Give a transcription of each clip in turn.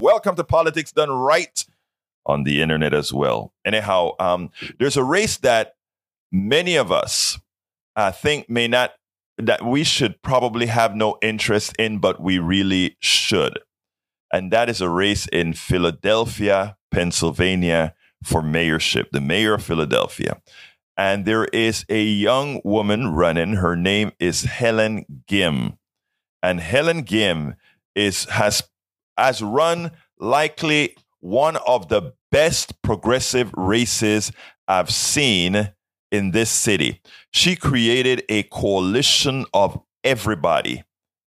Welcome to Politics Done Right on the internet as well. Anyhow, um, there's a race that many of us think may not, that we should probably have no interest in, but we really should. And that is a race in Philadelphia, Pennsylvania for mayorship, the mayor of Philadelphia. And there is a young woman running. Her name is Helen Gym. And Helen Gym is has has run likely one of the best progressive races I've seen in this city. She created a coalition of everybody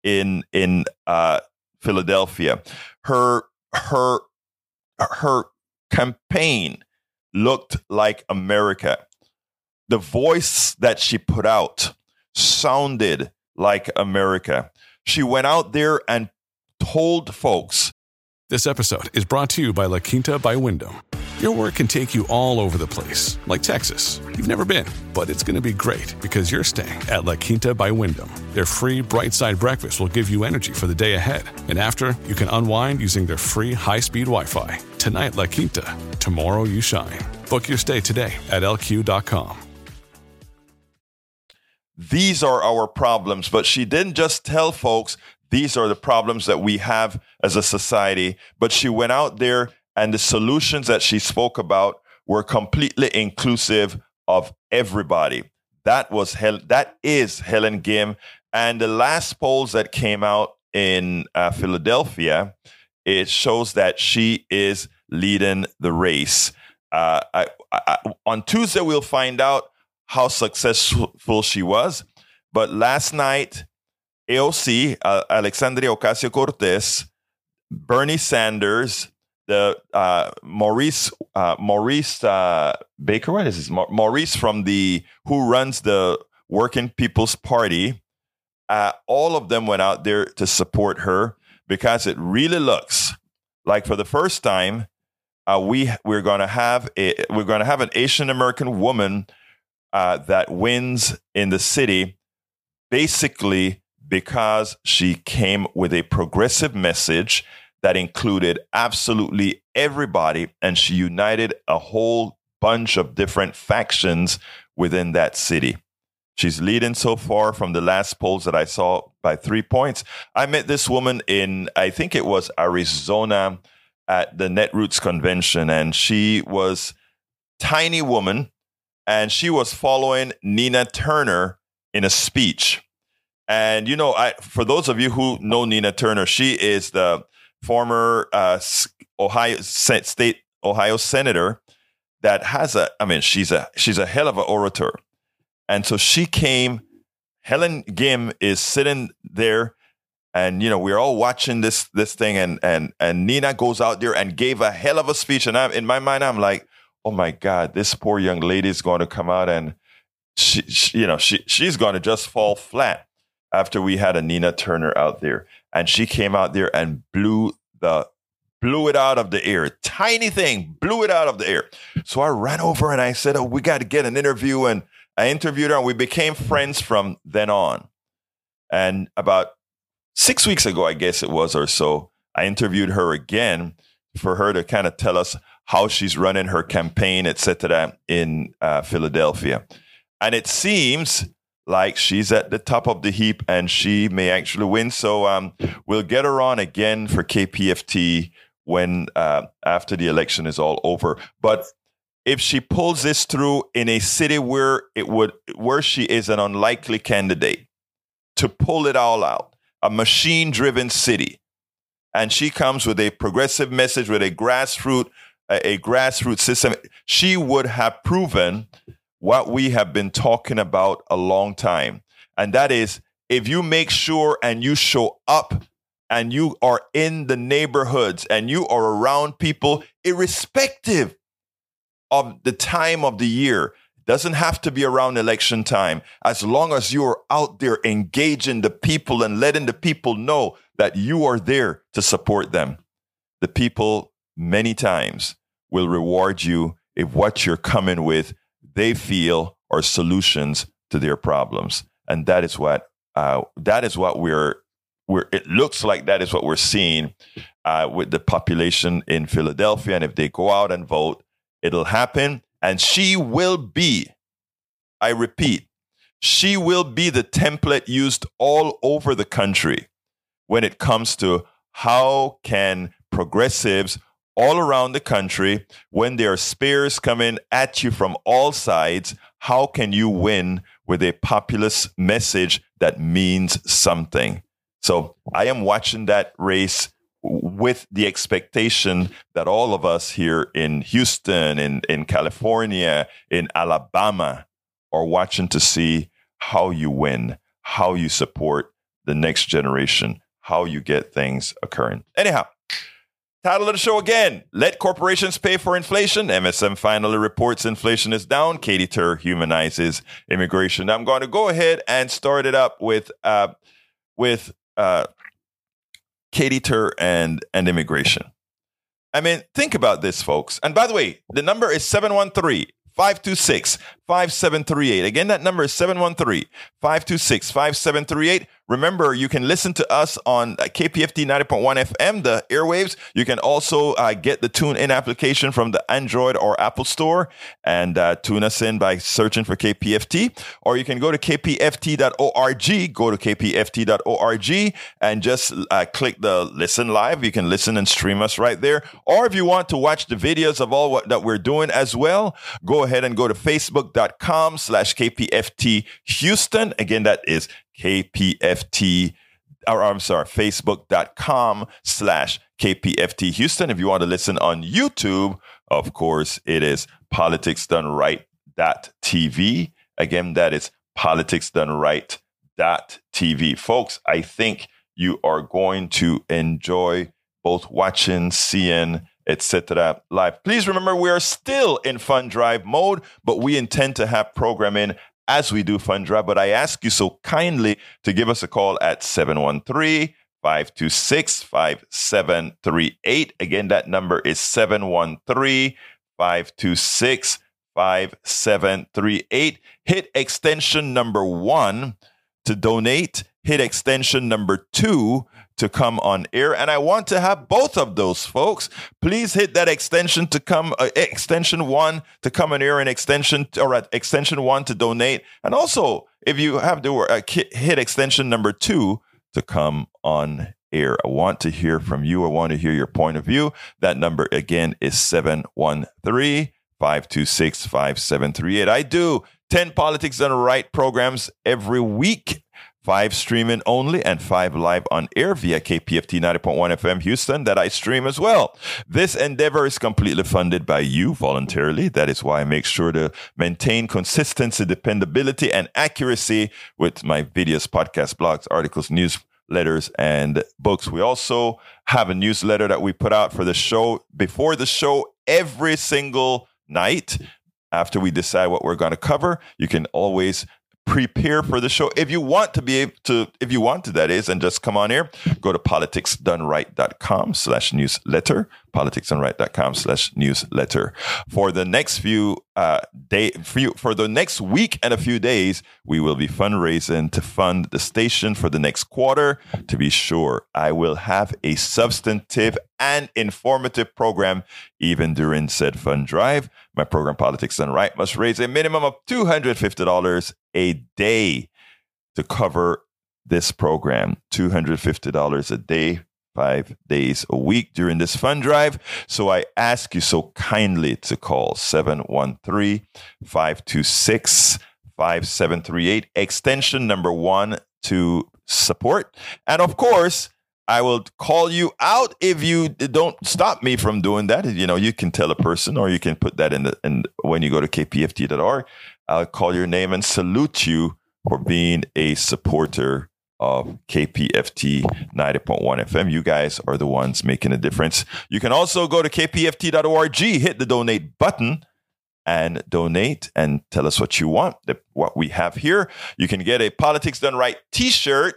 in in uh, Philadelphia. Her her her campaign looked like America. The voice that she put out sounded like America. She went out there and told folks. This episode is brought to you by La Quinta by Wyndham. Your work can take you all over the place, like Texas. You've never been, but it's going to be great because you're staying at La Quinta by Wyndham. Their free bright side breakfast will give you energy for the day ahead. And after, you can unwind using their free high speed Wi Fi. Tonight, La Quinta. Tomorrow, you shine. Book your stay today at lq.com. These are our problems, but she didn't just tell folks these are the problems that we have as a society, but she went out there and the solutions that she spoke about were completely inclusive of everybody. That was Hel- that is Helen Gym. And the last polls that came out in uh, Philadelphia, it shows that she is leading the race. Uh, I, I, on Tuesday, we'll find out how successful she was. But last night, AOC, uh, Alexandria Ocasio Cortez, Bernie Sanders, the uh, Maurice uh, Maurice uh, Baker. What is this? Maurice from the who runs the Working People's Party. Uh, all of them went out there to support her because it really looks like for the first time uh, we we're going to have a we're to have an Asian American woman that wins in the city, basically because she came with a progressive message that included absolutely everybody, and she united a whole bunch of different factions within that city. She's leading so far from the last polls that I saw by three points. I met this woman in, I think it was Arizona at the Netroots convention, and she was tiny woman, and she was following Nina Turner in a speech. And you know, I for those of you who know Nina Turner, she is the former uh, Ohio state Ohio senator that has a I mean she's a she's a hell of an orator. And so she came Helen Gym is sitting there and you know we're all watching this this thing and and and Nina goes out there and gave a hell of a speech and I'm in my mind I'm like oh my god this poor young lady is going to come out and she, she you know she she's going to just fall flat after we had a Nina Turner out there and she came out there and blew the blew it out of the air. Tiny thing, blew it out of the air. So I ran over and I said, "Oh, we got to get an interview." And I interviewed her, and we became friends from then on. And about six weeks ago, I guess it was or so, I interviewed her again for her to kind of tell us how she's running her campaign, etc., in uh, Philadelphia. And it seems like she's at the top of the heap and she may actually win. So um, we'll get her on again for KPFT when uh, after the election is all over. But if she pulls this through in a city where it would where she is an unlikely candidate to pull it all out, a machine-driven city, and she comes with a progressive message with a grassroots a, a grassroots system, she would have proven what we have been talking about a long time. And that is if you make sure and you show up and you are in the neighborhoods and you are around people, irrespective of the time of the year, doesn't have to be around election time. As long as you are out there engaging the people and letting the people know that you are there to support them, the people many times will reward you if what you're coming with they feel are solutions to their problems. And that is what uh, that is what we're we're, it looks like that is what we're seeing uh, with the population in Philadelphia. And if they go out and vote, it'll happen. And she will be, I repeat, she will be the template used all over the country when it comes to how can progressives all around the country, when there are spears coming at you from all sides, how can you win with a populist message that means something? So I am watching that race with the expectation that all of us here in Houston, in, in California, in Alabama are watching to see how you win, how you support the next generation, how you get things occurring. Anyhow, Title of the show again Let Corporations Pay for Inflation. MSM finally reports inflation is down. Katy Tur humanizes immigration. I'm going to go ahead and start it up with uh, with uh, Katy Tur and, and immigration. I mean, think about this, folks. And by the way, the number is 713 526 5738. Again, that number is 713 526 5738. Remember, you can listen to us on KPFT 90.1 FM, the airwaves. You can also uh, get the Tune In application from the Android or Apple Store and uh, tune us in by searching for KPFT. Or you can go to kpft.org, go to kpft.org and just uh, click the listen live. You can listen and stream us right there. Or if you want to watch the videos of all what, that we're doing as well, go ahead and go to facebook.com slash KPFT Houston. Again, that is KPFT, or I'm sorry, facebook.com slash KPFT Houston. If you want to listen on YouTube, of course, it is politics done right TV. Again, that is politics done right TV. Folks, I think you are going to enjoy both watching, seeing, etc. live. Please remember we are still in fund drive mode, but we intend to have programming as we do Fund Drive. But I ask you so kindly to give us a call at 713 526 5738. Again, that number is 713 526 5738. Hit extension number one to donate. Hit extension number two to come on air. And I want to have both of those folks. Please hit that extension to come, uh, extension one to come on air and extension, or at extension one to donate. And also, if you have to uh, hit extension number two to come on air. I want to hear from you. I want to hear your point of view. That number again is 713 526 5738. I do 10 Politics Done Right programs every week five streaming only, and five live on air via KPFT 90.1 FM Houston that I stream as well. This endeavor is completely funded by you voluntarily. That is why I make sure to maintain consistency, dependability, and accuracy with my videos, podcasts, blogs, articles, news letters and books. We also have a newsletter that we put out for the show before the show every single night. After we decide what we're going to cover, you can always prepare for the show. If you want to be able to, if you want to, that is, and just come on here, go to politicsdoneright.com slash newsletter, politicsdoneright.com slash newsletter. For the next few uh, day, for, you, for the next week and a few days, we will be fundraising to fund the station for the next quarter. To be sure, I will have a substantive and informative program even during said fund drive. My program, Politics Done Right, must raise a minimum of $250 a day to cover this program. $250 a day, five days a week during this fund drive. So I ask you so kindly to call 713 526 5738, extension number one to support. And of course, I will call you out if you don't stop me from doing that. You know, you can tell a person or you can put that in the in when you go to kpft.org. I'll call your name and salute you for being a supporter of KPFT 90.1 FM. You guys are the ones making a difference. You can also go to kpft.org, hit the donate button and donate and tell us what you want, the, what we have here. You can get a Politics Done Right t-shirt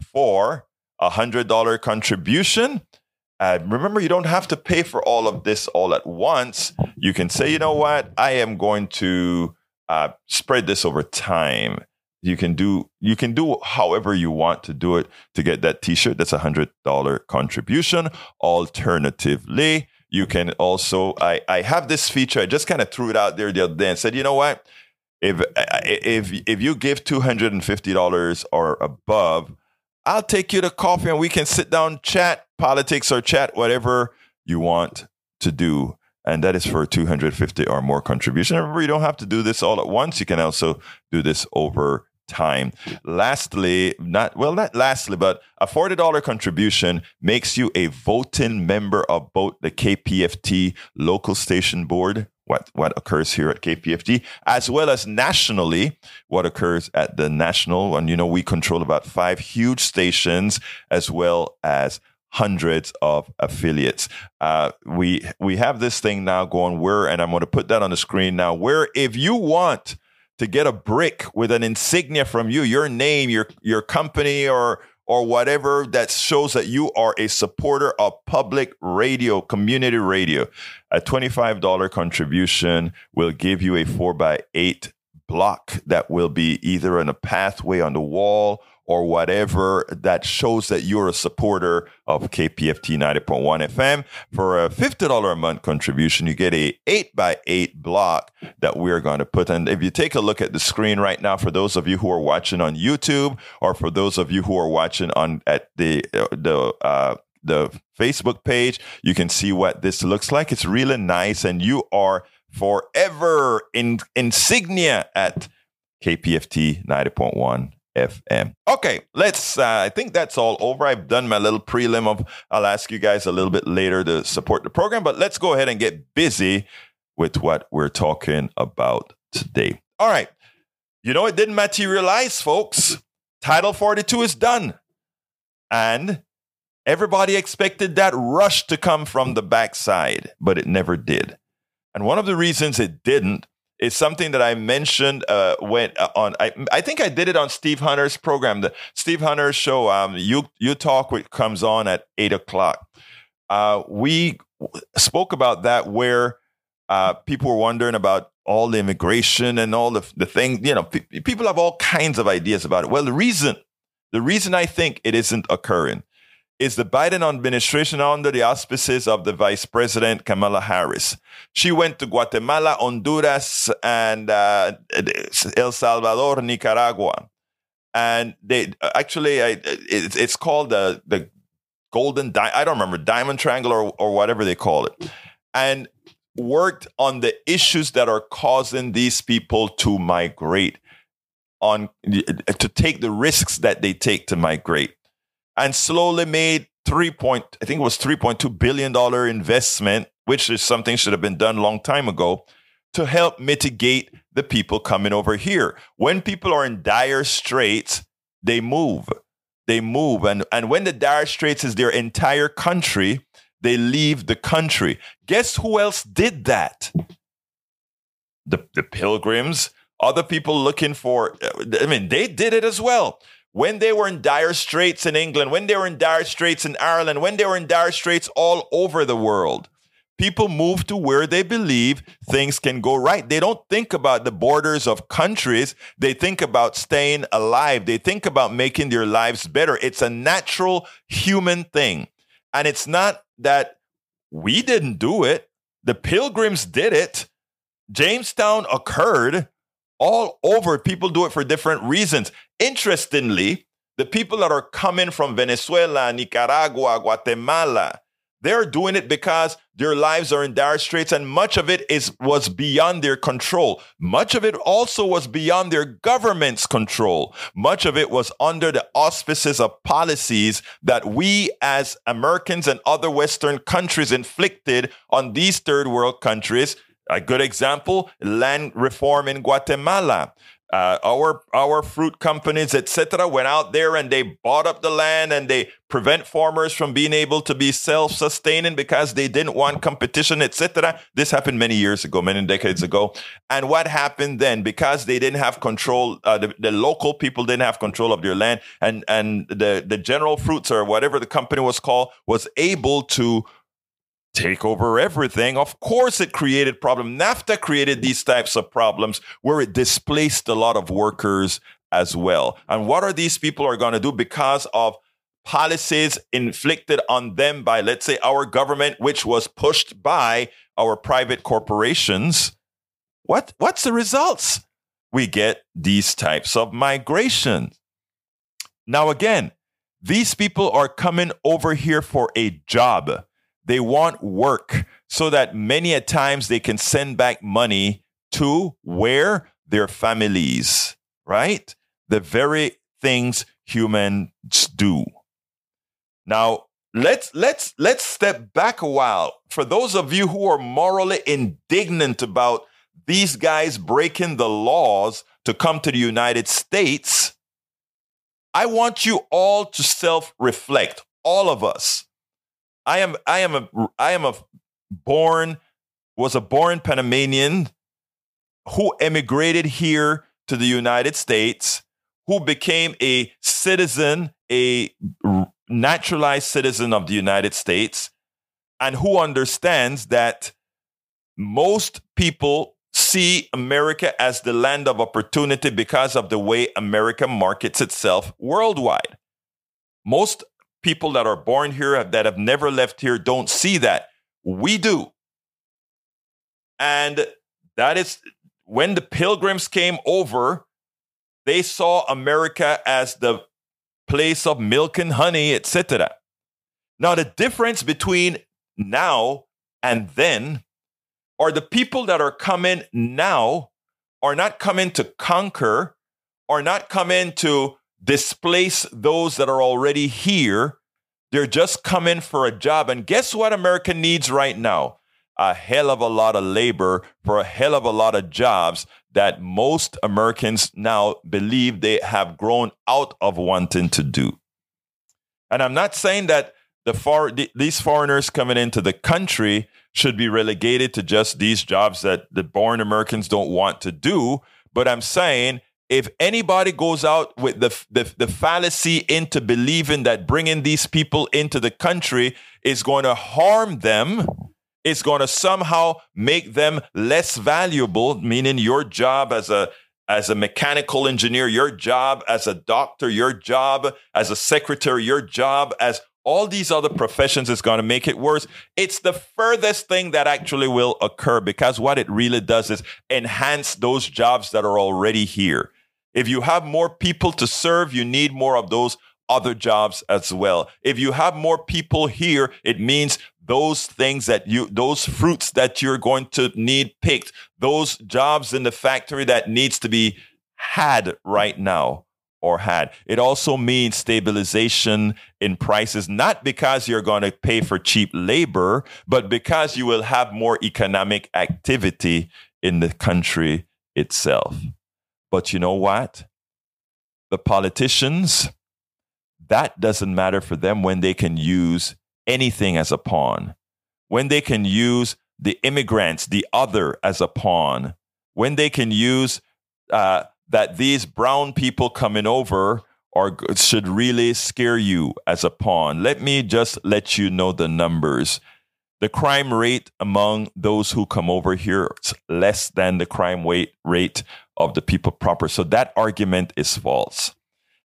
for a $100 contribution. Uh, remember, you don't have to pay for all of this all at once. You can say, you know what, I am going to uh, spread this over time. you can do you can do however you want to do it to get that t-shirt. That's a hundred dollar contribution. Alternatively you can also I, I have this feature. I just kind of threw it out there the other day and said you know what? If if if you give $250 or above i'll take you to coffee and we can sit down chat politics or chat whatever you want to do and that is for 250 or more contribution. Remember, you don't have to do this all at once. You can also do this over time. Lastly, not well, not lastly, but a $40 contribution makes you a voting member of both the KPFT local station board, what, what occurs here at KPFT, as well as nationally, what occurs at the national. And you know, we control about five huge stations as well as hundreds of affiliates. Uh, we we have this thing now going where, and I'm going to put that on the screen now. Where if you want to get a brick with an insignia from you, your name, your your company, or or whatever that shows that you are a supporter of public radio, community radio. A $25 contribution will give you a four by eight block that will be either in a pathway on the wall or whatever that shows that you're a supporter of KPFT 90.1 FM. For a $50 a month contribution, you get a 8 by 8 block that we're going to put. And if you take a look at the screen right now, for those of you who are watching on YouTube or for those of you who are watching on at the, uh, the, uh, the Facebook page, you can see what this looks like. It's really nice, and you are forever in insignia at KPFT 90.1 FM. Okay, let's. Uh, I think that's all over. I've done my little prelim of. I'll ask you guys a little bit later to support the program, but let's go ahead and get busy with what we're talking about today. All right. You know, it didn't materialize, folks. Title 42 is done. And everybody expected that rush to come from the backside, but it never did. And one of the reasons it didn't is something that I mentioned uh, when uh, on I, I think I did it on Steve Hunter's program, the Steve Hunter's show. Um, you you talk which comes on at eight o'clock. Uh, we spoke about that where uh, people were wondering about all the immigration and all the the thing. You know, p- people have all kinds of ideas about it. Well, the reason the reason I think it isn't occurring is the Biden administration under the auspices of the Vice President Kamala Harris. She went to Guatemala, Honduras, and uh, El Salvador, Nicaragua, and they actually I, it, it's called the the Golden Di- I don't remember Diamond Triangle or or whatever they call it, and worked on the issues that are causing these people to migrate on to take the risks that they take to migrate and slowly made three point I think it was three point two billion dollar investment, which is something should have been done a long time ago, to help mitigate the people coming over here. When people are in dire straits, they move. They move. And, and when the dire straits is their entire country, they leave the country. Guess who else did that? The, the pilgrims, other people looking for, I mean, they did it as well when they were in dire straits in England, when they were in dire straits in Ireland, when they were in dire straits all over the world, people move to where they believe things can go right. They don't think about the borders of countries. They think about staying alive. They think about making their lives better. It's a natural human thing. And it's not that we didn't do it. The pilgrims did it. Jamestown occurred all over. People do it for different reasons. Interestingly, the people that are coming from Venezuela, Nicaragua, Guatemala, they're doing it because their lives are in dire straits and much of it is was beyond their control. Much of it also was beyond their government's control. Much of it was under the auspices of policies that we as Americans and other Western countries inflicted on these third world countries a good example, land reform in Guatemala. Uh, our our fruit companies, etc., went out there and they bought up the land and they prevent farmers from being able to be self-sustaining because they didn't want competition, etc. This happened many years ago, many decades ago. And what happened then? Because they didn't have control, uh, the, the local people didn't have control of their land, and and the the General Fruits or whatever the company was called was able to take over everything. Of course, it created problem. NAFTA created these types of problems where it displaced a lot of workers as well. And what are these people are going to do because of policies inflicted on them by, let's say, our government, which was pushed by our private corporations? What, what's the results? We get these types of migration. Now, again, these people are coming over here for a job. They want work so that many a times they can send back money to where their families, right? The very things humans do. Now, let's let's let's step back a while. For those of you who are morally indignant about these guys breaking the laws to come to the United States, I want you all to self-reflect, all of us. I am I am a I am a born was a born Panamanian who emigrated here to the United States, who became a citizen, a naturalized citizen of the United States, and who understands that most people see America as the land of opportunity because of the way America markets itself worldwide. Most people that are born here that have never left here don't see that. We do. And that is when the pilgrims came over, they saw America as the place of milk and honey, etc. Now, the difference between now and then are the people that are coming now are not coming to conquer, are not coming to displace those that are already here. They're just coming for a job. And guess what America needs right now? A hell of a lot of labor for a hell of a lot of jobs that most Americans now believe they have grown out of wanting to do. And I'm not saying that the far, these foreigners coming into the country should be relegated to just these jobs that the born Americans don't want to do. But I'm saying if anybody goes out with the, the, the fallacy into believing that bringing these people into the country is going to harm them, it's going to somehow make them less valuable, meaning your job as a as a mechanical engineer, your job as a doctor, your job as a secretary, your job as all these other professions is going to make it worse. It's the furthest thing that actually will occur because what it really does is enhance those jobs that are already here. If you have more people to serve, you need more of those other jobs as well. If you have more people here, it means those things that you, those fruits that you're going to need picked, those jobs in the factory that needs to be had right now or had. It also means stabilization in prices, not because you're going to pay for cheap labor, but because you will have more economic activity in the country itself. But you know what? The politicians, that doesn't matter for them when they can use anything as a pawn, when they can use the immigrants, the other, as a pawn, when they can use uh, that these brown people coming over are should really scare you as a pawn. Let me just let you know the numbers. The crime rate among those who come over here is less than the crime rate of the people proper. So that argument is false.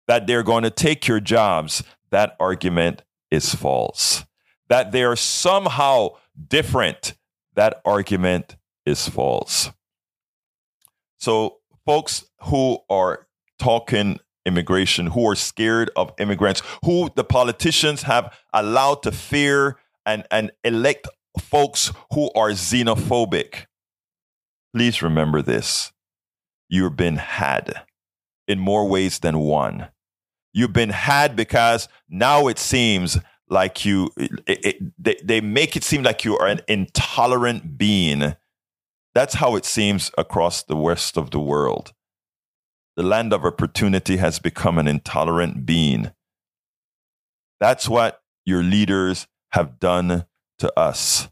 That they're going to take your jobs, that argument is false. That they are somehow different, that argument is false. So, folks who are talking immigration, who are scared of immigrants, who the politicians have allowed to fear and, and elect folks who are xenophobic, please remember this. You've been had in more ways than one. You've been had because now it seems like you, it, it, they, they make it seem like you are an intolerant being. That's how it seems across the rest of the world. The land of opportunity has become an intolerant being. That's what your leaders have done to us.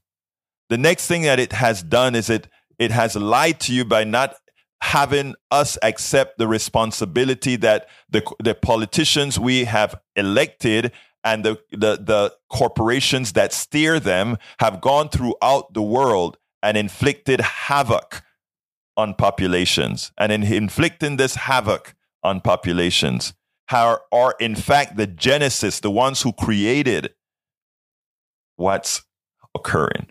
The next thing that it has done is it, it has lied to you by not having us accept the responsibility that the, the politicians we have elected and the, the, the corporations that steer them have gone throughout the world and inflicted havoc on populations. And in inflicting this havoc on populations are, are in fact the genesis, the ones who created what's occurring,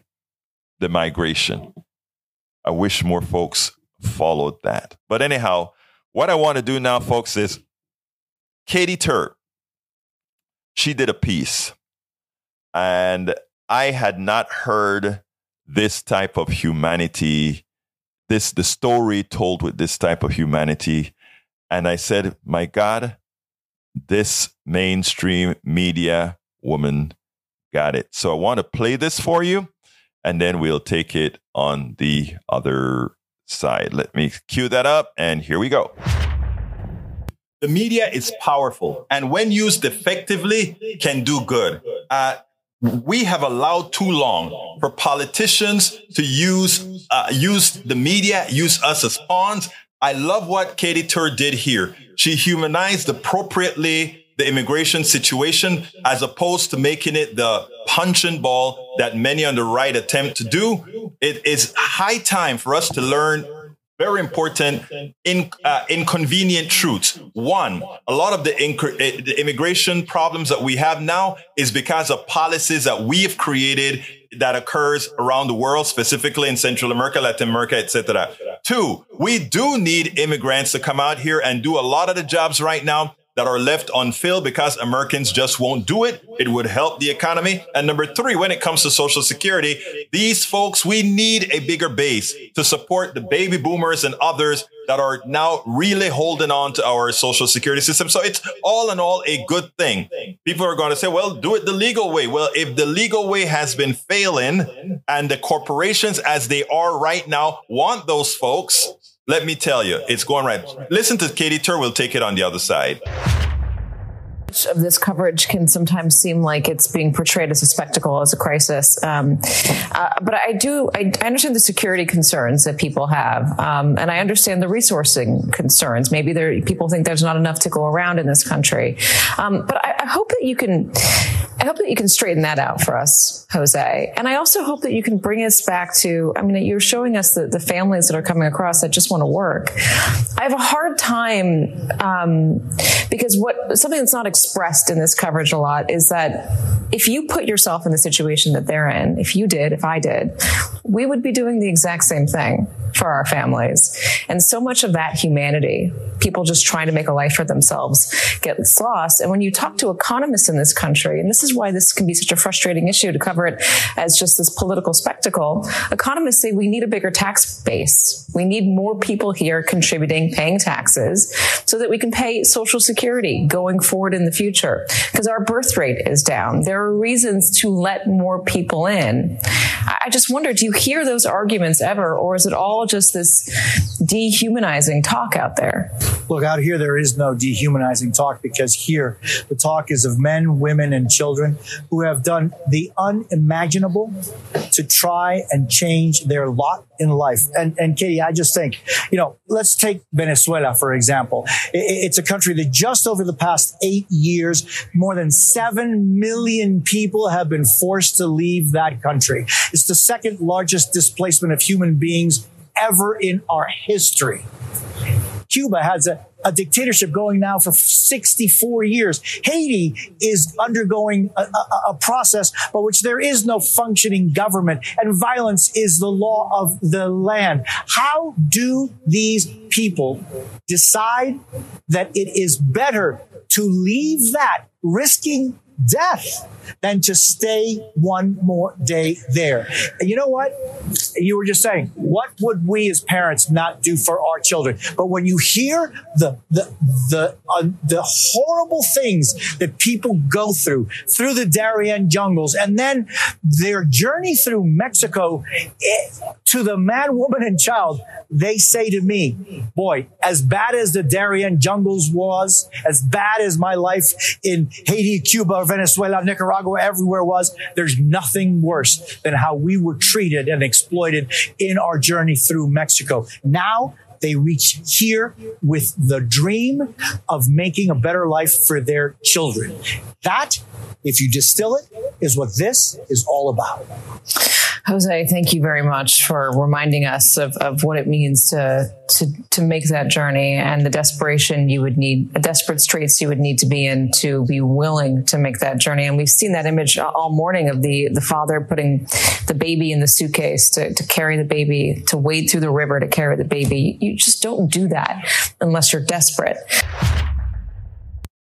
the migration. I wish more folks followed that. But anyhow, what I want to do now, folks, is Katy Tur, she did a piece, and I had not heard this type of humanity, this the story told with this type of humanity. And I said, my God, this mainstream media woman got it. So I want to play this for you, and then we'll take it on the other side. Let me cue that up, and here we go. The media is powerful, and when used effectively, can do good. Uh, we have allowed too long for politicians to use uh, use the media, use us as pawns. I love what Katy Tur did here. She humanized appropriately the immigration situation as opposed to making it the punching ball that many on the right attempt to do. It is high time for us to learn very important in, uh, inconvenient truths. One, a lot of the, inc- eh, the immigration problems that we have now is because of policies that we have created that occurs around the world, specifically in Central America, Latin America, etc. Two, we do need immigrants to come out here and do a lot of the jobs right now that are left unfilled because Americans just won't do it. It would help the economy. And number three, when it comes to Social Security, these folks, we need a bigger base to support the baby boomers and others that are now really holding on to our Social Security system. So it's all in all a good thing. People are going to say, well, do it the legal way. Well, if the legal way has been failing and the corporations as they are right now want those folks, let me tell you, it's going right. Listen to Katy Tur. We'll take it on the other side Much of this coverage can sometimes seem like it's being portrayed as a spectacle, as a crisis. Um, uh, but I do, I, I, understand the security concerns that people have, um, and I understand the resourcing concerns. Maybe there, people think there's not enough to go around in this country. Um, but I, I hope that you can I hope that you can straighten that out for us, Jose. And I also hope that you can bring us back to, I mean, you're showing us the, the families that are coming across that just want to work. I have a hard time, um, because what, something that's not expressed in this coverage a lot is that if you put yourself in the situation that they're in, if you did, if I did, we would be doing the exact same thing for our families. And so much of that humanity, people just trying to make a life for themselves, gets lost. And when you talk to economists in this country, and this is why this can be such a frustrating issue to cover it as just this political spectacle, economists say we need a bigger tax base. We need more people here contributing, paying taxes so that we can pay social security going forward in the future. Because our birth rate is down. There are reasons to let more people in. I just wonder, do you hear those arguments ever, or is it all just this dehumanizing talk out there? Look, out here, there is no dehumanizing talk because here, the talk is of men, women, and children who have done the unimaginable to try and change their lot in life. And, and Katy, I just think, you know, let's take Venezuela, for example. It's a country that just over the past eight years, more than 7 million people have been forced to leave that country. It's the second largest displacement of human beings ever in our history. Cuba has a, a dictatorship going now for 64 years. Haiti is undergoing a, a, a, process by which there is no functioning government and violence is the law of the land. How do these people decide that it is better to leave that risking death than to stay one more day there. And you know what? You were just saying, what would we as parents not do for our children? But when you hear the the the uh, the horrible things that people go through through the Darien jungles, and then their journey through Mexico it, to the man, woman, and child, they say to me, "Boy, as bad as the Darien jungles was, as bad as my life in Haiti, Cuba, Venezuela, Nicaragua, everywhere was, there's nothing worse than how we were treated and exploited in our journey through Mexico. Now they reach here with the dream of making a better life for their children. That, if you distill it, is what this is all about. Jose, thank you very much for reminding us of, of what it means to, to to make that journey and the desperation you would need, the desperate straits you would need to be in to be willing to make that journey. And we've seen that image all morning of the the father putting the baby in the suitcase to, to carry the baby, to wade through the river to carry the baby. You just don't do that unless you're desperate.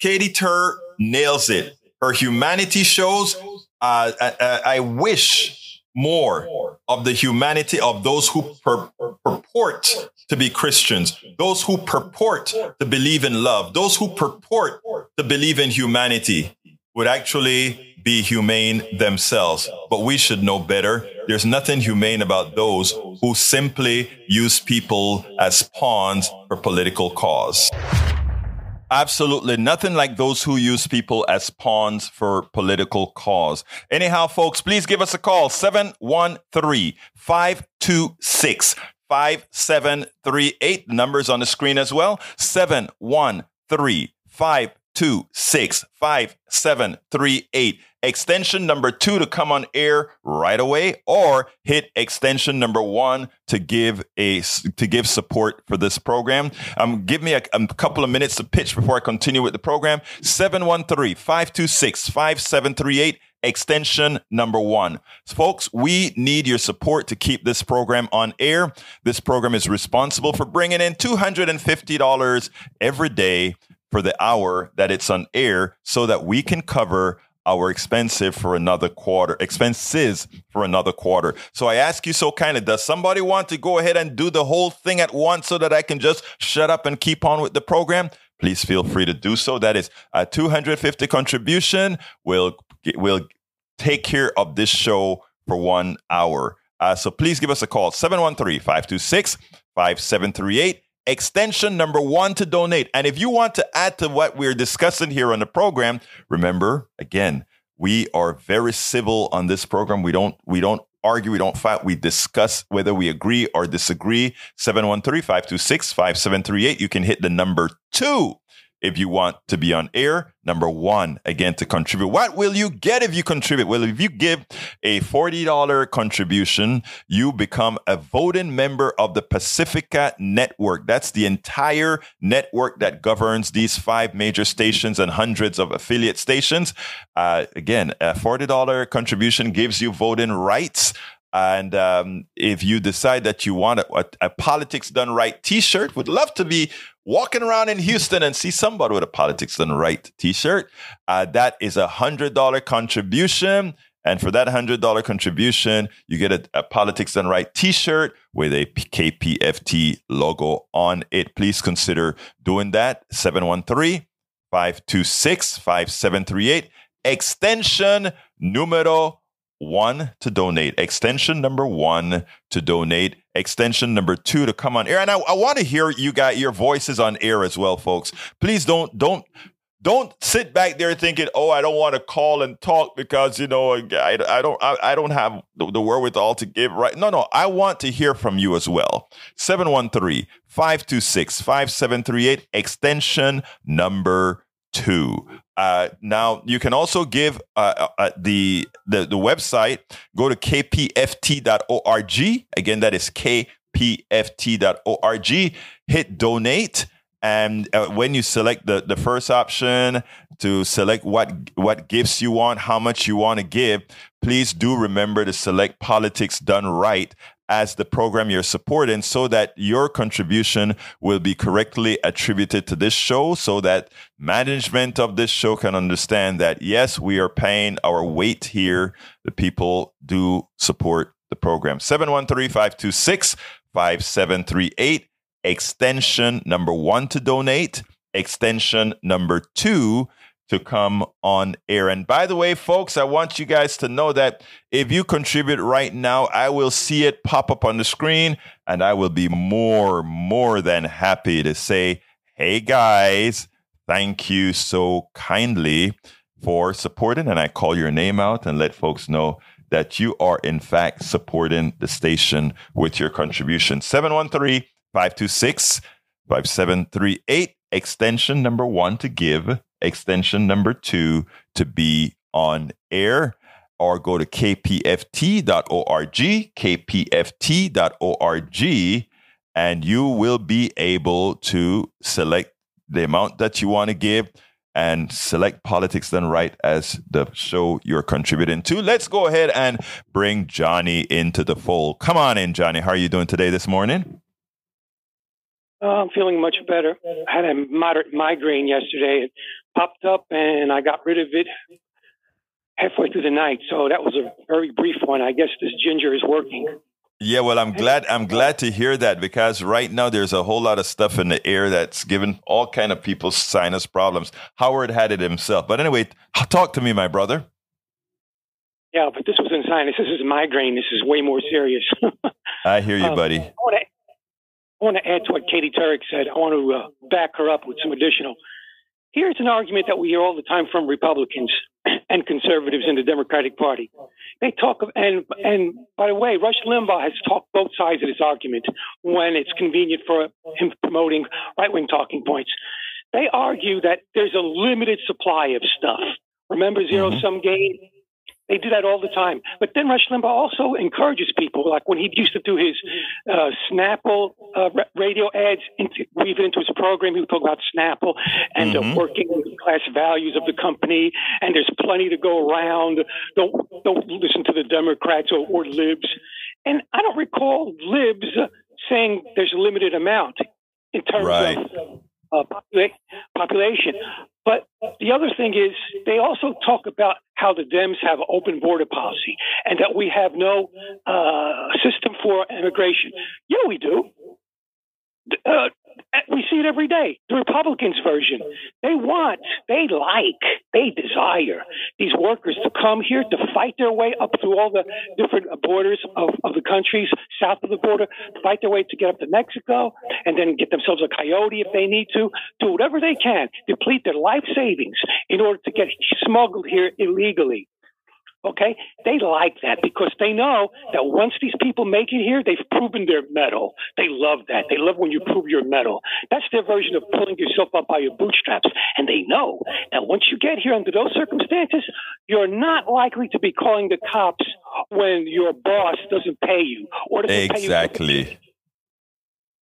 Katy Tur nails it. Her humanity shows. Uh, I, I wish more of the humanity of those who pur- purport to be Christians, those who purport to believe in love, those who purport to believe in humanity would actually be humane themselves. But we should know better. There's nothing humane about those who simply use people as pawns for political cause. Absolutely nothing like those who use people as pawns for political cause. Anyhow, folks, please give us a call 713 526 5738. Numbers on the screen as well 713 526 5738 extension number two to come on air right away or hit extension number one to give a to give support for this program um give me a, a couple of minutes to pitch before i continue with the program 713-526-5738 extension number one. Folks, we need your support to keep this program on air. This program is responsible for bringing in $250 every day for the hour that it's on air so that we can cover our expensive for another quarter, expenses for another quarter. So I ask you so kindly, does somebody want to go ahead and do the whole thing at once so that I can just shut up and keep on with the program? Please feel free to do so. That is a 250 contribution will will take care of this show for one hour. Uh, so please give us a call 713 526 5738 extension number one to donate. And if you want to add to what we're discussing here on the program, remember again, we are very civil on this program. We don't, we don't argue. We don't fight. We discuss whether we agree or disagree. 713-526-5738. You can hit the number two if you want to be on air. Number one, again, to contribute. What will you get if you contribute? Well, if you give a $40 contribution, you become a voting member of the Pacifica Network. That's the entire network that governs these five major stations and hundreds of affiliate stations. Uh, again, a $40 contribution gives you voting rights. And um, if you decide that you want a, a, a politics done right T-shirt, would love to be walking around in Houston and see somebody with a politics done right T-shirt. Uh, that is a hundred dollar contribution. And for that $100 contribution, you get a, a, Politics Done Right t shirt with a KPFT logo on it. Please consider doing that. 713 526 5738. Extension numero one to donate, extension number one to donate, extension number two to come on air. And I, I want to hear you got your voices on air as well, folks. Please don't don't don't sit back there thinking, "Oh, I don't want to call and talk because you know I, I don't I, I don't have the, the wherewithal to give." Right? No, no. I want to hear from you as well. 713-526-5738 extension number two. Uh, now you can also give uh, uh, uh the, the the website. Go to kpft.org. Again, that is kpft.org. Hit donate. And uh, when you select the, the first option to select what what gifts you want, how much you want to give, please do remember to select politics done right as the program you're supporting so that your contribution will be correctly attributed to this show so that management of this show can understand that yes, we are paying our weight here. The people do support the program. 713 526 5738. Extension number one to donate. Extension number two to come on air. And by the way, folks, I want you guys to know that if you contribute right now, I will see it pop up on the screen and I will be more, more than happy to say, hey guys, thank you so kindly for supporting. And I call your name out and let folks know that you are in fact supporting the station with your contribution. 713 526 5738, extension number one to give extension number two to be on air. or go to kpft.org, kpft.org, and you will be able to select the amount that you want to give and select politics done right as the show you're contributing to. Let's go ahead and bring Johnny into the fold. Come on in, Johnny. How are you doing today this morning? Uh, I'm feeling much better. I had a moderate migraine yesterday. Popped up and I got rid of it halfway through the night. So that was a very brief one. I guess this ginger is working. Yeah, well, I'm glad. I'm glad to hear that because right now there's a whole lot of stuff in the air that's giving all kind of people sinus problems. Howard had it himself, but anyway, talk to me, my brother. Yeah, but this was in sinus. This is migraine. This is way more serious. I hear you, um, buddy. I want, to, I want to add to what Katy Turek said. I want to uh, back her up with some additional. Here's an argument that we hear all the time from Republicans and conservatives in the Democratic Party. They talk of, and and by the way, Rush Limbaugh has talked both sides of this argument when it's convenient for him promoting right wing talking points. They argue that there's a limited supply of stuff. Remember zero sum mm-hmm. game? They do that all the time. But then Rush Limbaugh also encourages people, like when he used to do his uh, Snapple uh, radio ads, into, weave it into his program. He would talk about Snapple and mm-hmm. the working class values of the company. And there's plenty to go around. Don't don't listen to the Democrats or, or libs. And I don't recall libs saying there's a limited amount in terms right. of uh, population. But the other thing is, they also talk about how the Dems have open border policy and that we have no uh, system for immigration. Yeah, we do. Uh, we see it every day. The Republicans' version. They want, they like, they desire these workers to come here to fight their way up through all the different borders of, of the countries south of the border, fight their way to get up to Mexico, and then get themselves a coyote if they need to. Do whatever they can, deplete their life savings in order to get smuggled here illegally. Okay? They like that because they know that once these people make it here, they've proven their mettle. They love that. They love when you prove your mettle. That's their version of pulling yourself up by your bootstraps. And they know that once you get here under those circumstances, you're not likely to be calling the cops when your boss doesn't pay you or doesn't exactly. pay you. Exactly.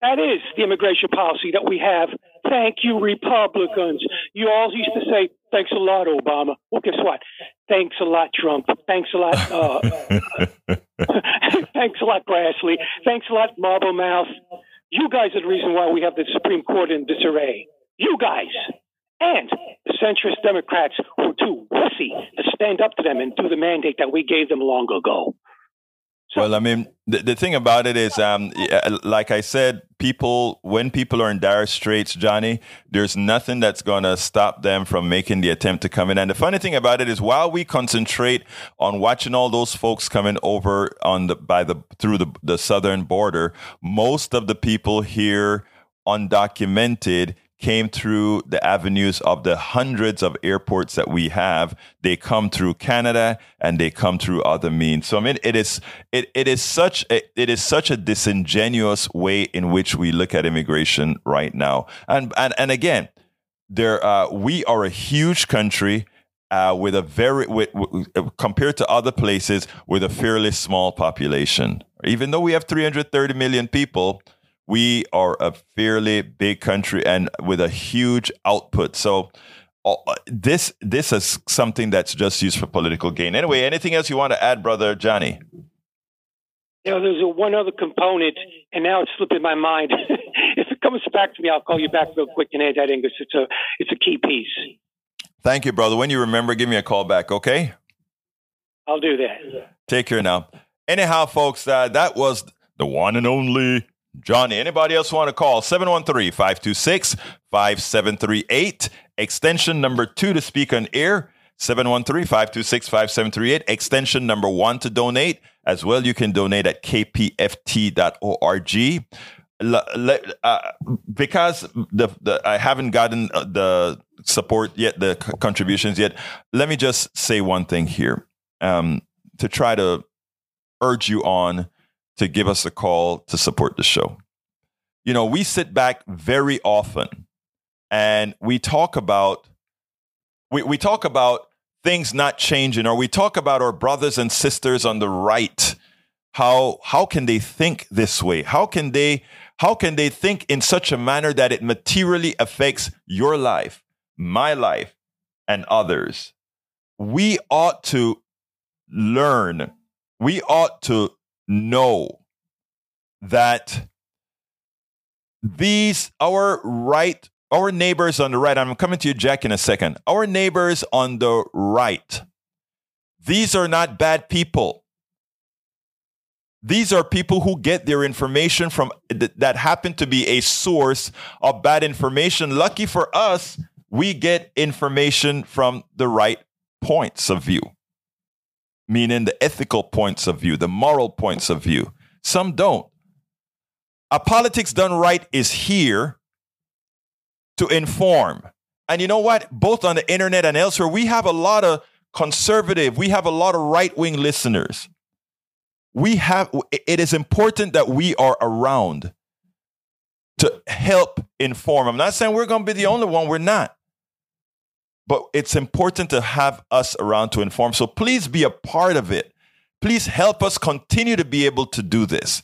That is the immigration policy that we have. Thank you, Republicans. You all used to say, thanks a lot, Obama. Well, guess what? Thanks a lot, Trump. Thanks a lot. Uh, thanks a lot, Grassley. Thanks a lot, Marble Mouth. You guys are the reason why we have the Supreme Court in disarray. You guys. And the centrist Democrats who are too wussy to stand up to them and do the mandate that we gave them long ago. Well, I mean, the, the thing about it is, um, like I said, people, when people are in dire straits, Johnny, there's nothing that's going to stop them from making the attempt to come in. And the funny thing about it is, while we concentrate on watching all those folks coming over on the, by the, through the, the southern border, most of the people here undocumented came through the avenues of the hundreds of airports that we have. They come through Canada and they come through other means. So I mean, it is it, it is such a, it is such a disingenuous way in which we look at immigration right now. And and and again, there uh, we are a huge country. Uh, with a very with, with, compared to other places with a fairly small population. Even though we have 330 million people, we are a fairly big country and with a huge output. So uh, this this is something that's just used for political gain. Anyway, anything else you want to add, brother Johnny? You know, there's a one other component, and now it's slipping my mind. if it comes back to me, I'll call you back real quick and add that, Angus. It's a it's a key piece. Thank you, brother. When you remember, give me a call back, okay? I'll do that. Take care now. Anyhow, folks, uh, that was the one and only Johnny. Anybody else want to call? 713 526 5738. Extension number two to speak on air. 713 526 5738. Extension number one to donate. As well, you can donate at kpft.org. Uh, because the, the I haven't gotten uh, the support yet, the contributions yet, let me just say one thing here um, to try to urge you on to give us a call to support the show. You know, we sit back very often and we talk about we, we talk about things not changing, or we talk about our brothers and sisters on the right, how how can they think this way? How can they how can they think in such a manner that it materially affects your life, my life, and others? We ought to learn. We ought to know that these our right our neighbors on the right i'm coming to you jack in a second. Our neighbors on the right these are not bad people. These are people who get their information from that happen to be a source of bad information. Lucky for us we get information from the right points of view meaning the ethical points of view the moral points of view some don't a politics done right is here to inform. And you know what? Both on the internet and elsewhere, we have a lot of conservative, we have a lot of right wing listeners. We have, it is important that we are around to help inform. I'm not saying we're going to be the only one, we're not. But it's important to have us around to inform. So please be a part of it. Please help us continue to be able to do this.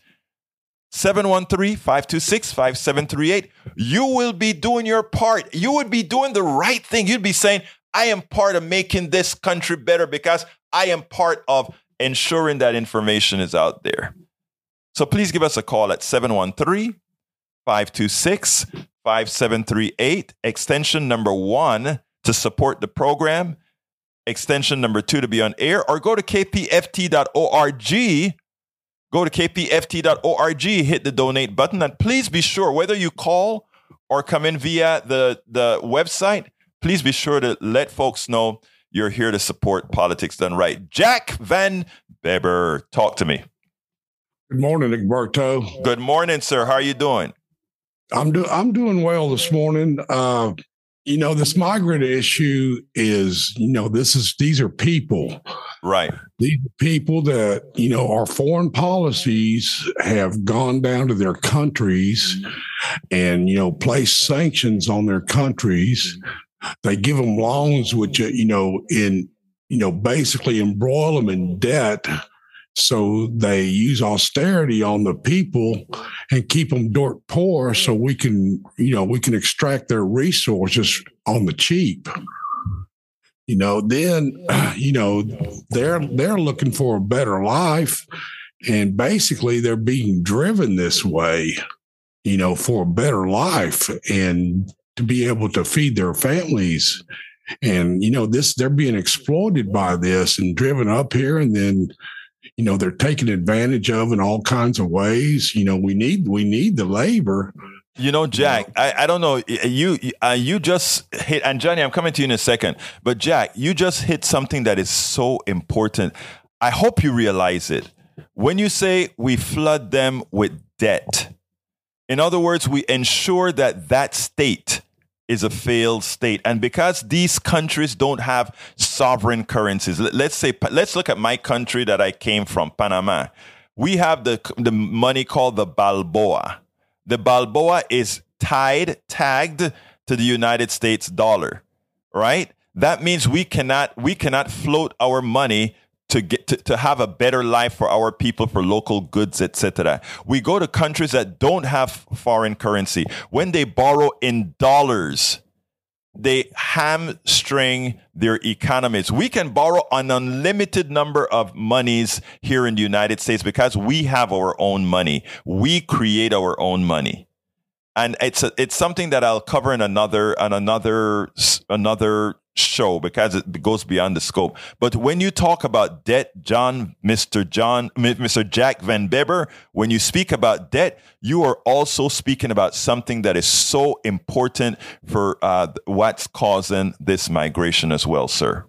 713 526 5738. You will be doing your part. You would be doing the right thing. You'd be saying, I am part of making this country better because I am part of ensuring that information is out there. So please give us a call at 713 526 5738, extension number one to support the program, extension number two to be on air, or go to kpft.org Go to kpft.org, hit the donate button, and please be sure whether you call or come in via the, the website, please be sure to let folks know you're here to support politics done right. Jack Van Beber, talk to me. Good morning, Egberto. Good morning, sir. How are you doing? I'm do I'm doing well this morning. Uh, you know, this migrant issue is, you know, this is these are people. Right. These people that, you know, our foreign policies have gone down to their countries and, you know, placed sanctions on their countries. They give them loans, which, you know, in, you know, basically embroil them in debt so they use austerity on the people and keep them dirt poor so we can, you know, we can extract their resources on the cheap. You know, then, you know, they're they're looking for a better life. And basically they're being driven this way, you know, for a better life and to be able to feed their families. And, you know, this they're being exploited by this and driven up here and then you know they're taken advantage of in all kinds of ways. You know we need we need the labor. You know jack I, I don't know you uh, you just hit and johnny i'm coming to you in a second but jack you just hit something that is so important. I hope you realize it. When you say we flood them with debt in other words we ensure that that state is a failed state. And because these countries don't have sovereign currencies, let's say, let's look at my country that I came from, Panama. We have the, the money called the Balboa. The Balboa is tied, tagged to the United States dollar, right? That means we cannot, we cannot float our money to get to, to have a better life for our people for local goods etc we go to countries that don't have foreign currency when they borrow in dollars they hamstring their economies. We can borrow an unlimited number of monies here in the United States because we have our own money. We create our own money. And it's a, it's something that I'll cover in another on another another show because it goes beyond the scope. But when you talk about debt, John, Mr. John, Mr. Jack Van Beber, when you speak about debt, you are also speaking about something that is so important for uh, what's causing this migration as well, sir.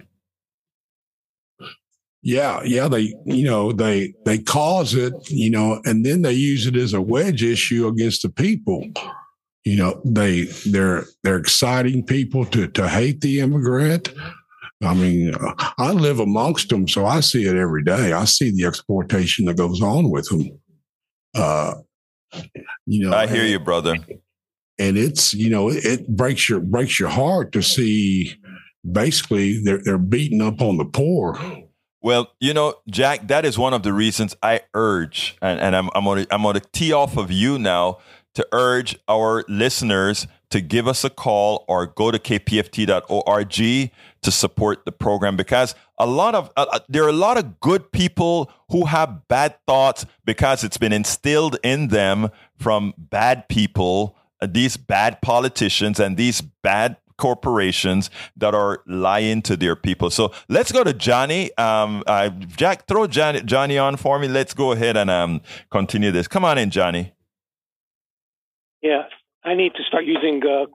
Yeah, yeah, they you know they they cause it, you know, and then they use it as a wedge issue against the people you know they they're they're exciting people to to hate the immigrant. I mean i live amongst them so i see it every day. I see the exploitation that goes on with them. Uh you know i hear and, you brother. and it's you know it breaks your breaks your heart to see basically they're they're beating up on the poor. Well, you know, Jack, that is one of the reasons I urge, and, and I'm I'm gonna I'm gonna tee off of you now to urge our listeners to give us a call or go to kpft.org to support the program because a lot of uh, uh, there are a lot of good people who have bad thoughts because it's been instilled in them from bad people uh, these bad politicians and these bad corporations that are lying to their people. So let's go to Johnny. Um, uh, Jack, throw Johnny, Johnny on for me. Let's go ahead and um, continue this. Come on in, Johnny. Yeah, I need to start using uh,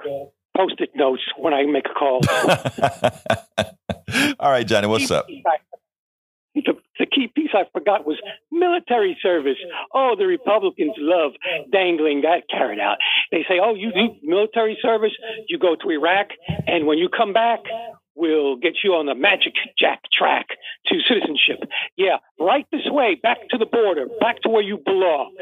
post-it notes when I make a call. All right, Johnny, what's up? The, the, key piece I forgot was military service. Oh, the Republicans love dangling that carrot out. They say, oh, you do military service, you go to Iraq, and when you come back, we'll get you on the magic jack track to citizenship. Yeah, right this way, back to the border, back to where you belong.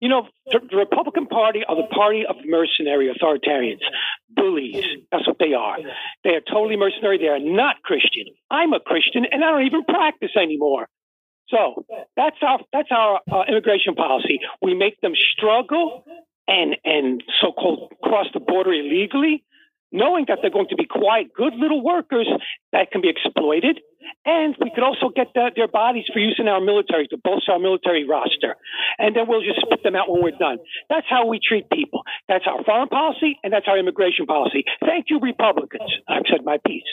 You know, the, the, Republican Party are the party of mercenary authoritarians, bullies. That's what they are. They are totally mercenary. They are not Christian. I'm a Christian, and I don't even practice anymore. So that's our that's our uh, immigration policy. We make them struggle and and so-called cross the border illegally, knowing that they're going to be quite good little workers that can be exploited and we could also get the, their bodies for use in our military to bolster our military roster. And then we'll just spit them out when we're done. That's how we treat people. That's our foreign policy and that's our immigration policy. Thank you, Republicans. I've said my piece.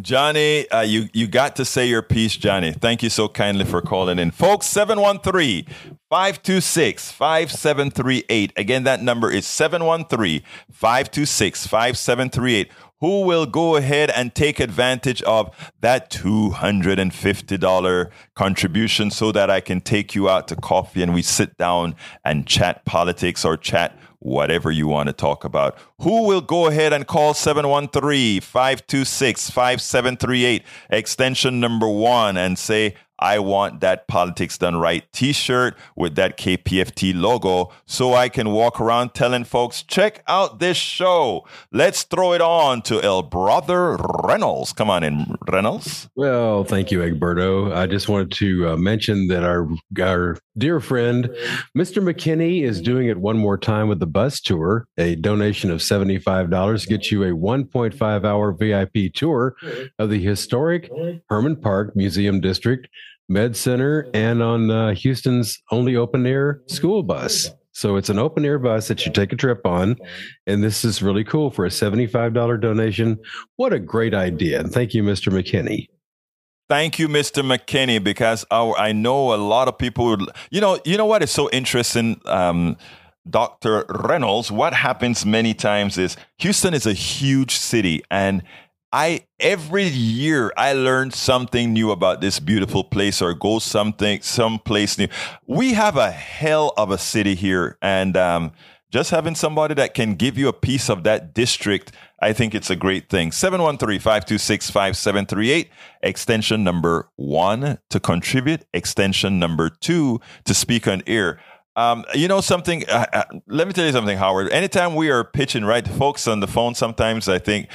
Johnny, uh, you, you got to say your piece, Johnny. Thank you so kindly for calling in. Folks, 713 526 5738. Again, that number is 713 526 5738 who will go ahead and take advantage of that $250 contribution so that I can take you out to coffee and we sit down and chat politics or chat whatever you want to talk about. Who will go ahead and call 713 526 5738, extension number one, and say, I want that politics done right t shirt with that KPFT logo so I can walk around telling folks, check out this show. Let's throw it on to El Brother Reynolds. Come on in, Reynolds. Well, thank you, Egberto. I just wanted to uh, mention that our, our dear friend, Mr. McKinney, is doing it one more time with the bus tour. A donation of $75 gets you a 1.5 hour VIP tour of the historic Hermann Park Museum District Med Center and on uh, Houston's only open air school bus. So it's an open air bus that you take a trip on. And this is really cool for a $75 donation. What a great idea. And thank you, Mr. McKinney. Thank you, Mr. McKinney, because I know a lot of people would, you know, you know what is so interesting, um, Dr. Reynolds, what happens many times is Houston is a huge city and I every year I learn something new about this beautiful place or go something someplace new. We have a hell of a city here, and um, just having somebody that can give you a piece of that district, I think it's a great thing. 713-526-5738, extension number one to contribute, extension number two to speak on air. Um, you know something? Uh, uh, let me tell you something, Howard. Anytime we are pitching, right, folks on the phone, sometimes I think,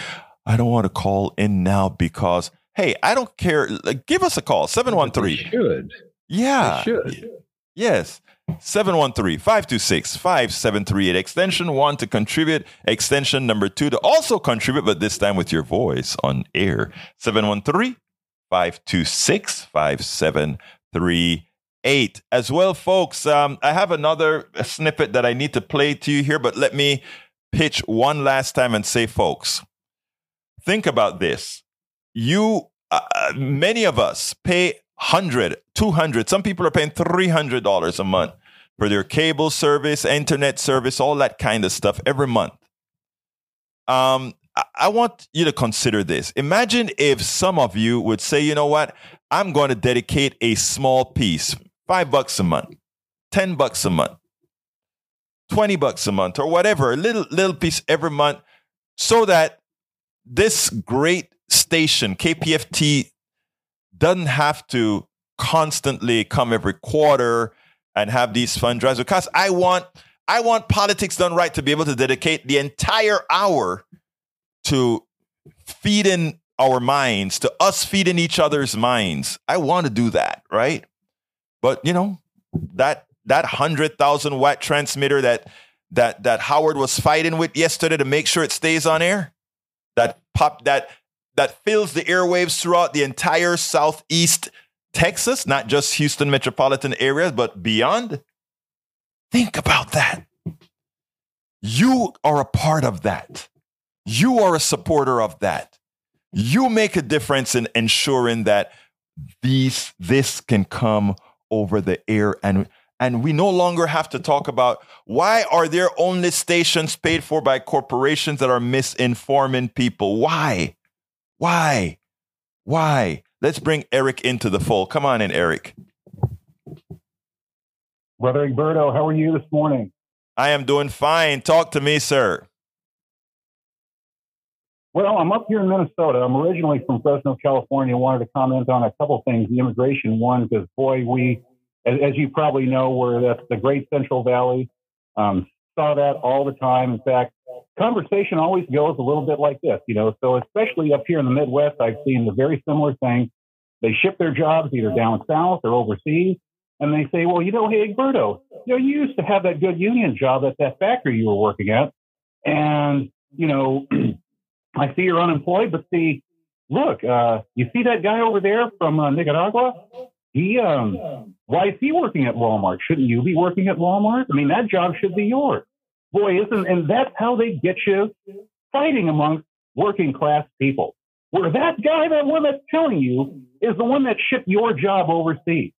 I don't want to call in now because, hey, I don't care. Like, give us a call, 713. should. Yeah. They should. Yes. 713-526-5738 extension 1 to contribute. Extension number 2 to also contribute but this time with your voice on air. 713-526-5738 as well folks um, i have another snippet that i need to play to you here but let me pitch one last time and say folks think about this. You, uh, uh many of us pay 100, 200, some people are paying $300 a month for their cable service, internet service, all that kind of stuff every month. Um, I want you to consider this. Imagine if some of you would say, you know what? I'm going to dedicate a small piece, five bucks a month, 10 bucks a month, 20 bucks a month, or whatever, a little, little piece every month, so that this great station, KPFT, doesn't have to constantly come every quarter and have these fundraisers because I want I want politics done right to be able to dedicate the entire hour to feeding our minds, to us feeding each other's minds. I want to do that, right? But you know, that that hundred thousand watt transmitter that that that Howard was fighting with yesterday to make sure it stays on air, that pop that that fills the airwaves throughout the entire southeast Texas, not just Houston metropolitan areas, but beyond. Think about that. You are a part of that. You are a supporter of that. You make a difference in ensuring that these this can come over the air and and we no longer have to talk about why are there only stations paid for by corporations that are misinforming people why why why let's bring eric into the fold come on in eric brother egberto how are you this morning i am doing fine talk to me sir well, I'm up here in Minnesota. I'm originally from Fresno, California. Wanted to comment on a couple things. The immigration one, because boy, we, as, as, you probably know, we're that's the Great Central Valley. Um, saw that all the time. In fact, conversation always goes a little bit like this, you know. So especially up here in the Midwest, I've seen the very similar thing. They ship their jobs either down south or overseas, and they say, "Well, you know, hey, Egberto, you know, you used to have that good union job at that factory you were working at, and you know." I see you're unemployed, but see, look, uh, you see that guy over there from uh, Nicaragua? He, um, why is he working at Walmart? Shouldn't you be working at Walmart? I mean, that job should be yours. Boy, isn't, and that's how they get you fighting amongst working class people. Where that guy, that one that's telling you, is the one that shipped your job overseas.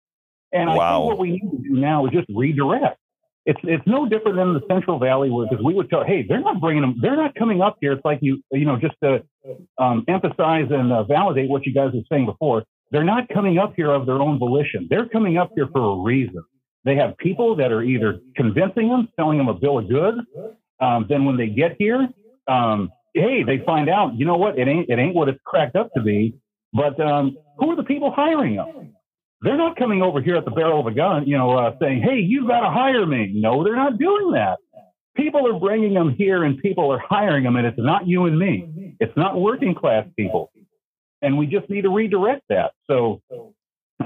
And I think what we need to do now is just redirect it's it's no different than the Central Valley, where because we would tell, hey, they're not bringing them, they're not coming up here. It's like you, you know, just to um, emphasize and uh, validate what you guys were saying before. They're not coming up here of their own volition. They're coming up here for a reason. They have people that are either convincing them, selling them a bill of goods. Um, then when they get here, um, hey, they find out, you know what? It ain't it ain't what it's cracked up to be. But um, who are the people hiring them? They're not coming over here at the barrel of a gun, you know, uh, saying, "Hey, you got to hire me." No, they're not doing that. People are bringing them here, and people are hiring them, and it's not you and me. It's not working class people, and we just need to redirect that. So,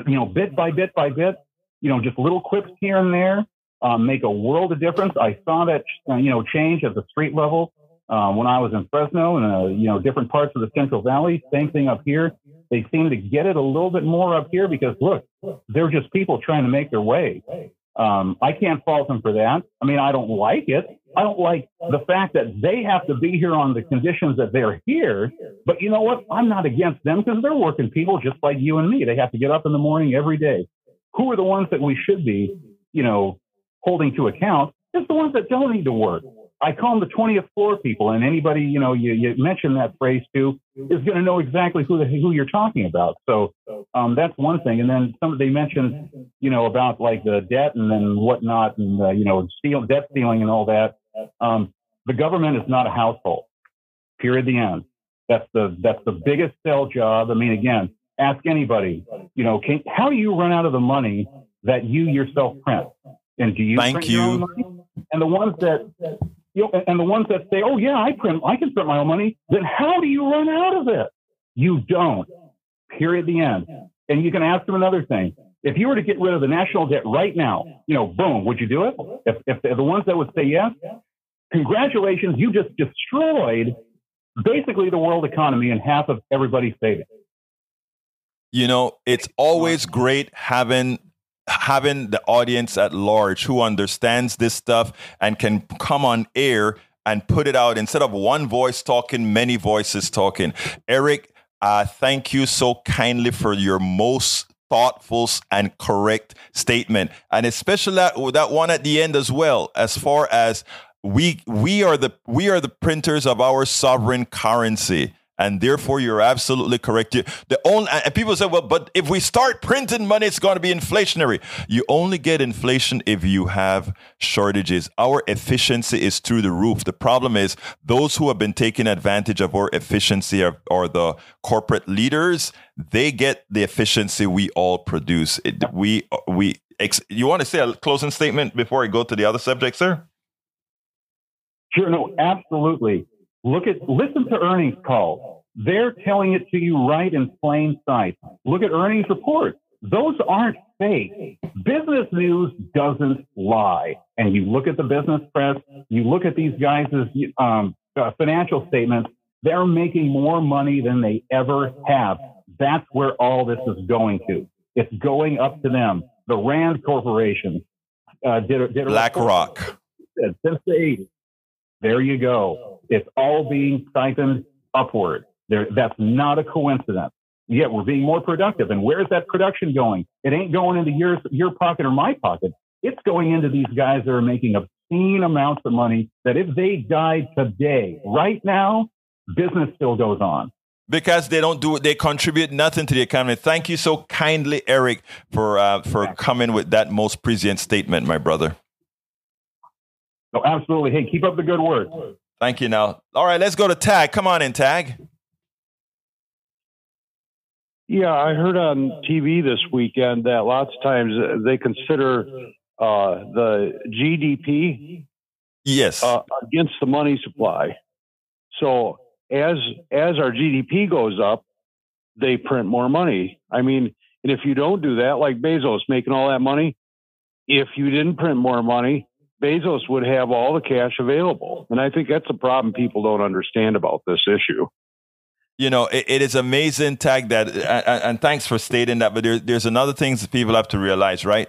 you know, bit by bit by bit, you know, just little quips here and there um, make a world of difference. I saw that, uh, you know, change at the street level uh, when I was in Fresno and uh, you know different parts of the Central Valley. Same thing up here. They seem to get it a little bit more up here because look, they're just people trying to make their way. Um, I can't fault them for that. I mean, I don't like it. I don't like the fact that they have to be here on the conditions that they're here. But you know what? I'm not against them because they're working people just like you and me. They have to get up in the morning every day. Who are the ones that we should be, you know, holding to account? It's the ones that don't need to work. I call them the 20th floor people, and anybody you know you, you mention that phrase to is going to know exactly who the, who you're talking about. So um, that's one thing. And then some they mentioned you know about like the debt and then whatnot, and uh, you know steal, debt stealing and all that. Um, the government is not a household. Period. The end. That's the that's the biggest sell job. I mean, again, ask anybody. You know, can, how do you run out of the money that you yourself print? And do you Thank you. And the ones that you know, and the ones that say, "Oh yeah, I print, I can print my own money," then how do you run out of it? You don't. Period. The end. And you can ask them another thing. If you were to get rid of the national debt right now, you know, boom, would you do it? If, if the ones that would say yes, congratulations, you just destroyed basically the world economy and half of everybody's savings. You know, it's always great having having the audience at large who understands this stuff and can come on air and put it out instead of one voice talking, many voices talking. Eric, uh, thank you so kindly for your most thoughtful and correct statement, and especially that, that one at the end as well, as far as we we are the we are the printers of our sovereign currency and therefore you're absolutely correct. the only and people say, well, but if we start printing money, it's going to be inflationary. You only get inflation if you have shortages. Our efficiency is through the roof. The problem is those who have been taking advantage of our efficiency are, are the corporate leaders. They get the efficiency we all produce. It, we we. You want to say a closing statement before I go to the other subject, sir? Sure. No, absolutely. Look at listen to earnings calls. They're telling it to you right in plain sight. Look at earnings reports. Those aren't fake. Business news doesn't lie. And you look at the business press, you look at these guys' um, uh, financial statements, they're making more money than they ever have. That's where all this is going to. It's going up to them. The Rand Corporation uh, did, did BlackRock since the 80s. There you go. It's all being siphoned upward. There, that's not a coincidence. Yet we're being more productive. And where's that production going? It ain't going into your, your pocket or my pocket. It's going into these guys that are making obscene amounts of money that if they died today, right now, business still goes on because they don't do it they contribute nothing to the economy thank you so kindly eric for uh, for coming with that most prescient statement my brother no absolutely hey keep up the good work thank you now all right let's go to tag. Come on in tag. Yeah i heard on tv this weekend that lots of times they consider uh, the gdp yes. uh, against the money supply. So as as our GDP goes up, they print more money. I mean, and if you don't do that, like Bezos making all that money, if you didn't print more money, Bezos would have all the cash available. And I think that's a problem people don't understand about this issue. You know, it, it is amazing, Tag, that, and, and, thanks for stating that, but there, there's another things that people have to realize, right?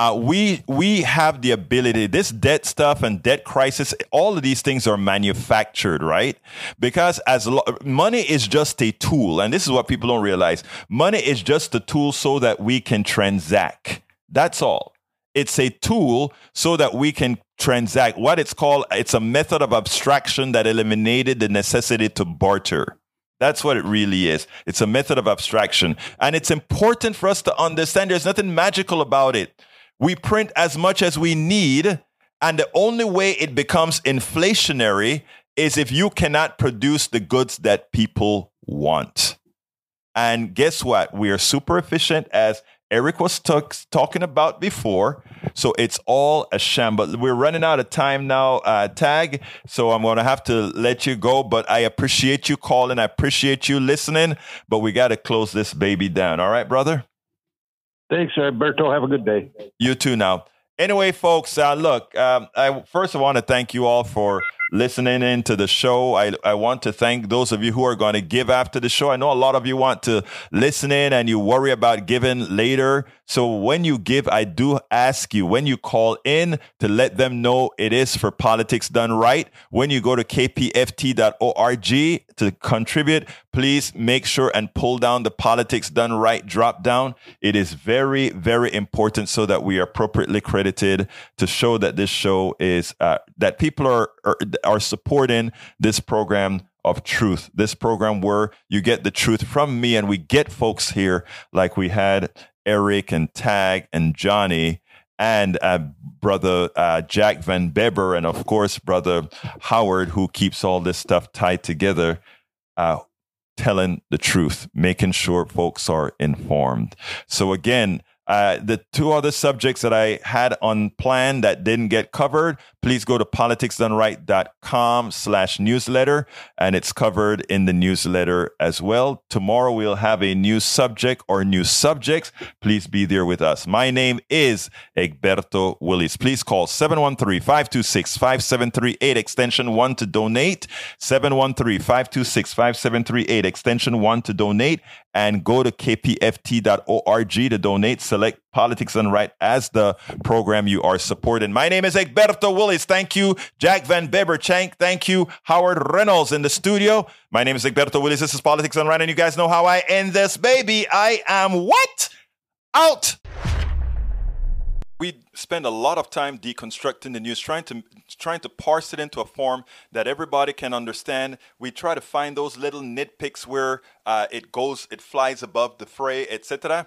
uh, we we have the ability. This debt stuff and debt crisis, all of these things are manufactured, right? Because as lo- money is just a tool, and this is what people don't realize: money is just a tool so that we can transact. That's all. It's a tool so that we can transact. What it's called, it's a method of abstraction that eliminated the necessity to barter. That's what it really is. It's a method of abstraction. And it's important for us to understand there's nothing magical about it. We print as much as we need. And the only way it becomes inflationary is if you cannot produce the goods that people want. And guess what? We are super efficient as Eric was talking about before. So it's all a sham. But we're running out of time now, uh, Tag. So I'm going to have to let you go. But I appreciate you calling. I appreciate you listening. But we got to close this baby down. All right, brother? Thanks, Alberto. Have a good day. You too now. Anyway, folks, uh, look, um, I first I want to thank you all for listening in to the show. I, I want to thank those of you who are going to give after the show. I know a lot of you want to listen in and you worry about giving later. So when you give, I do ask you when you call in to let them know it is for politics done right. When you go to kpft.org to contribute, please make sure and pull down the politics done right drop down. It is very, very important so that we are appropriately credited to show that this show is, uh, that people are, are, are supporting this program of truth. This program where you get the truth from me and we get folks here like we had Eric and Tag and Johnny and uh, brother uh, Jack Van Beber, and of course, brother Howard, who keeps all this stuff tied together, uh, telling the truth, making sure folks are informed. So, again, uh, the two other subjects that I had on plan that didn't get covered, please go to politicsdoneright.com slash newsletter, and it's covered in the newsletter as well. Tomorrow we'll have a new subject or new subjects. Please be there with us. My name is Egberto Willies. Please call 713-526-5738 extension 1 to donate, 713-526-5738 extension 1 to donate, and go to kpft.org to donate. Select Politics Done Right as the program you are supporting. My name is Egberto Willies. Thank you, Jack Van Beber Chank. Thank you, Howard Reynolds in the studio. My name is Egberto Willies. This is Politics Done Right, and you guys know how I end this, baby. I am what? Out we spend a lot of time deconstructing the news, trying to trying to parse it into a form that everybody can understand. We try to find those little nitpicks where uh, it goes, it flies above the fray, etc.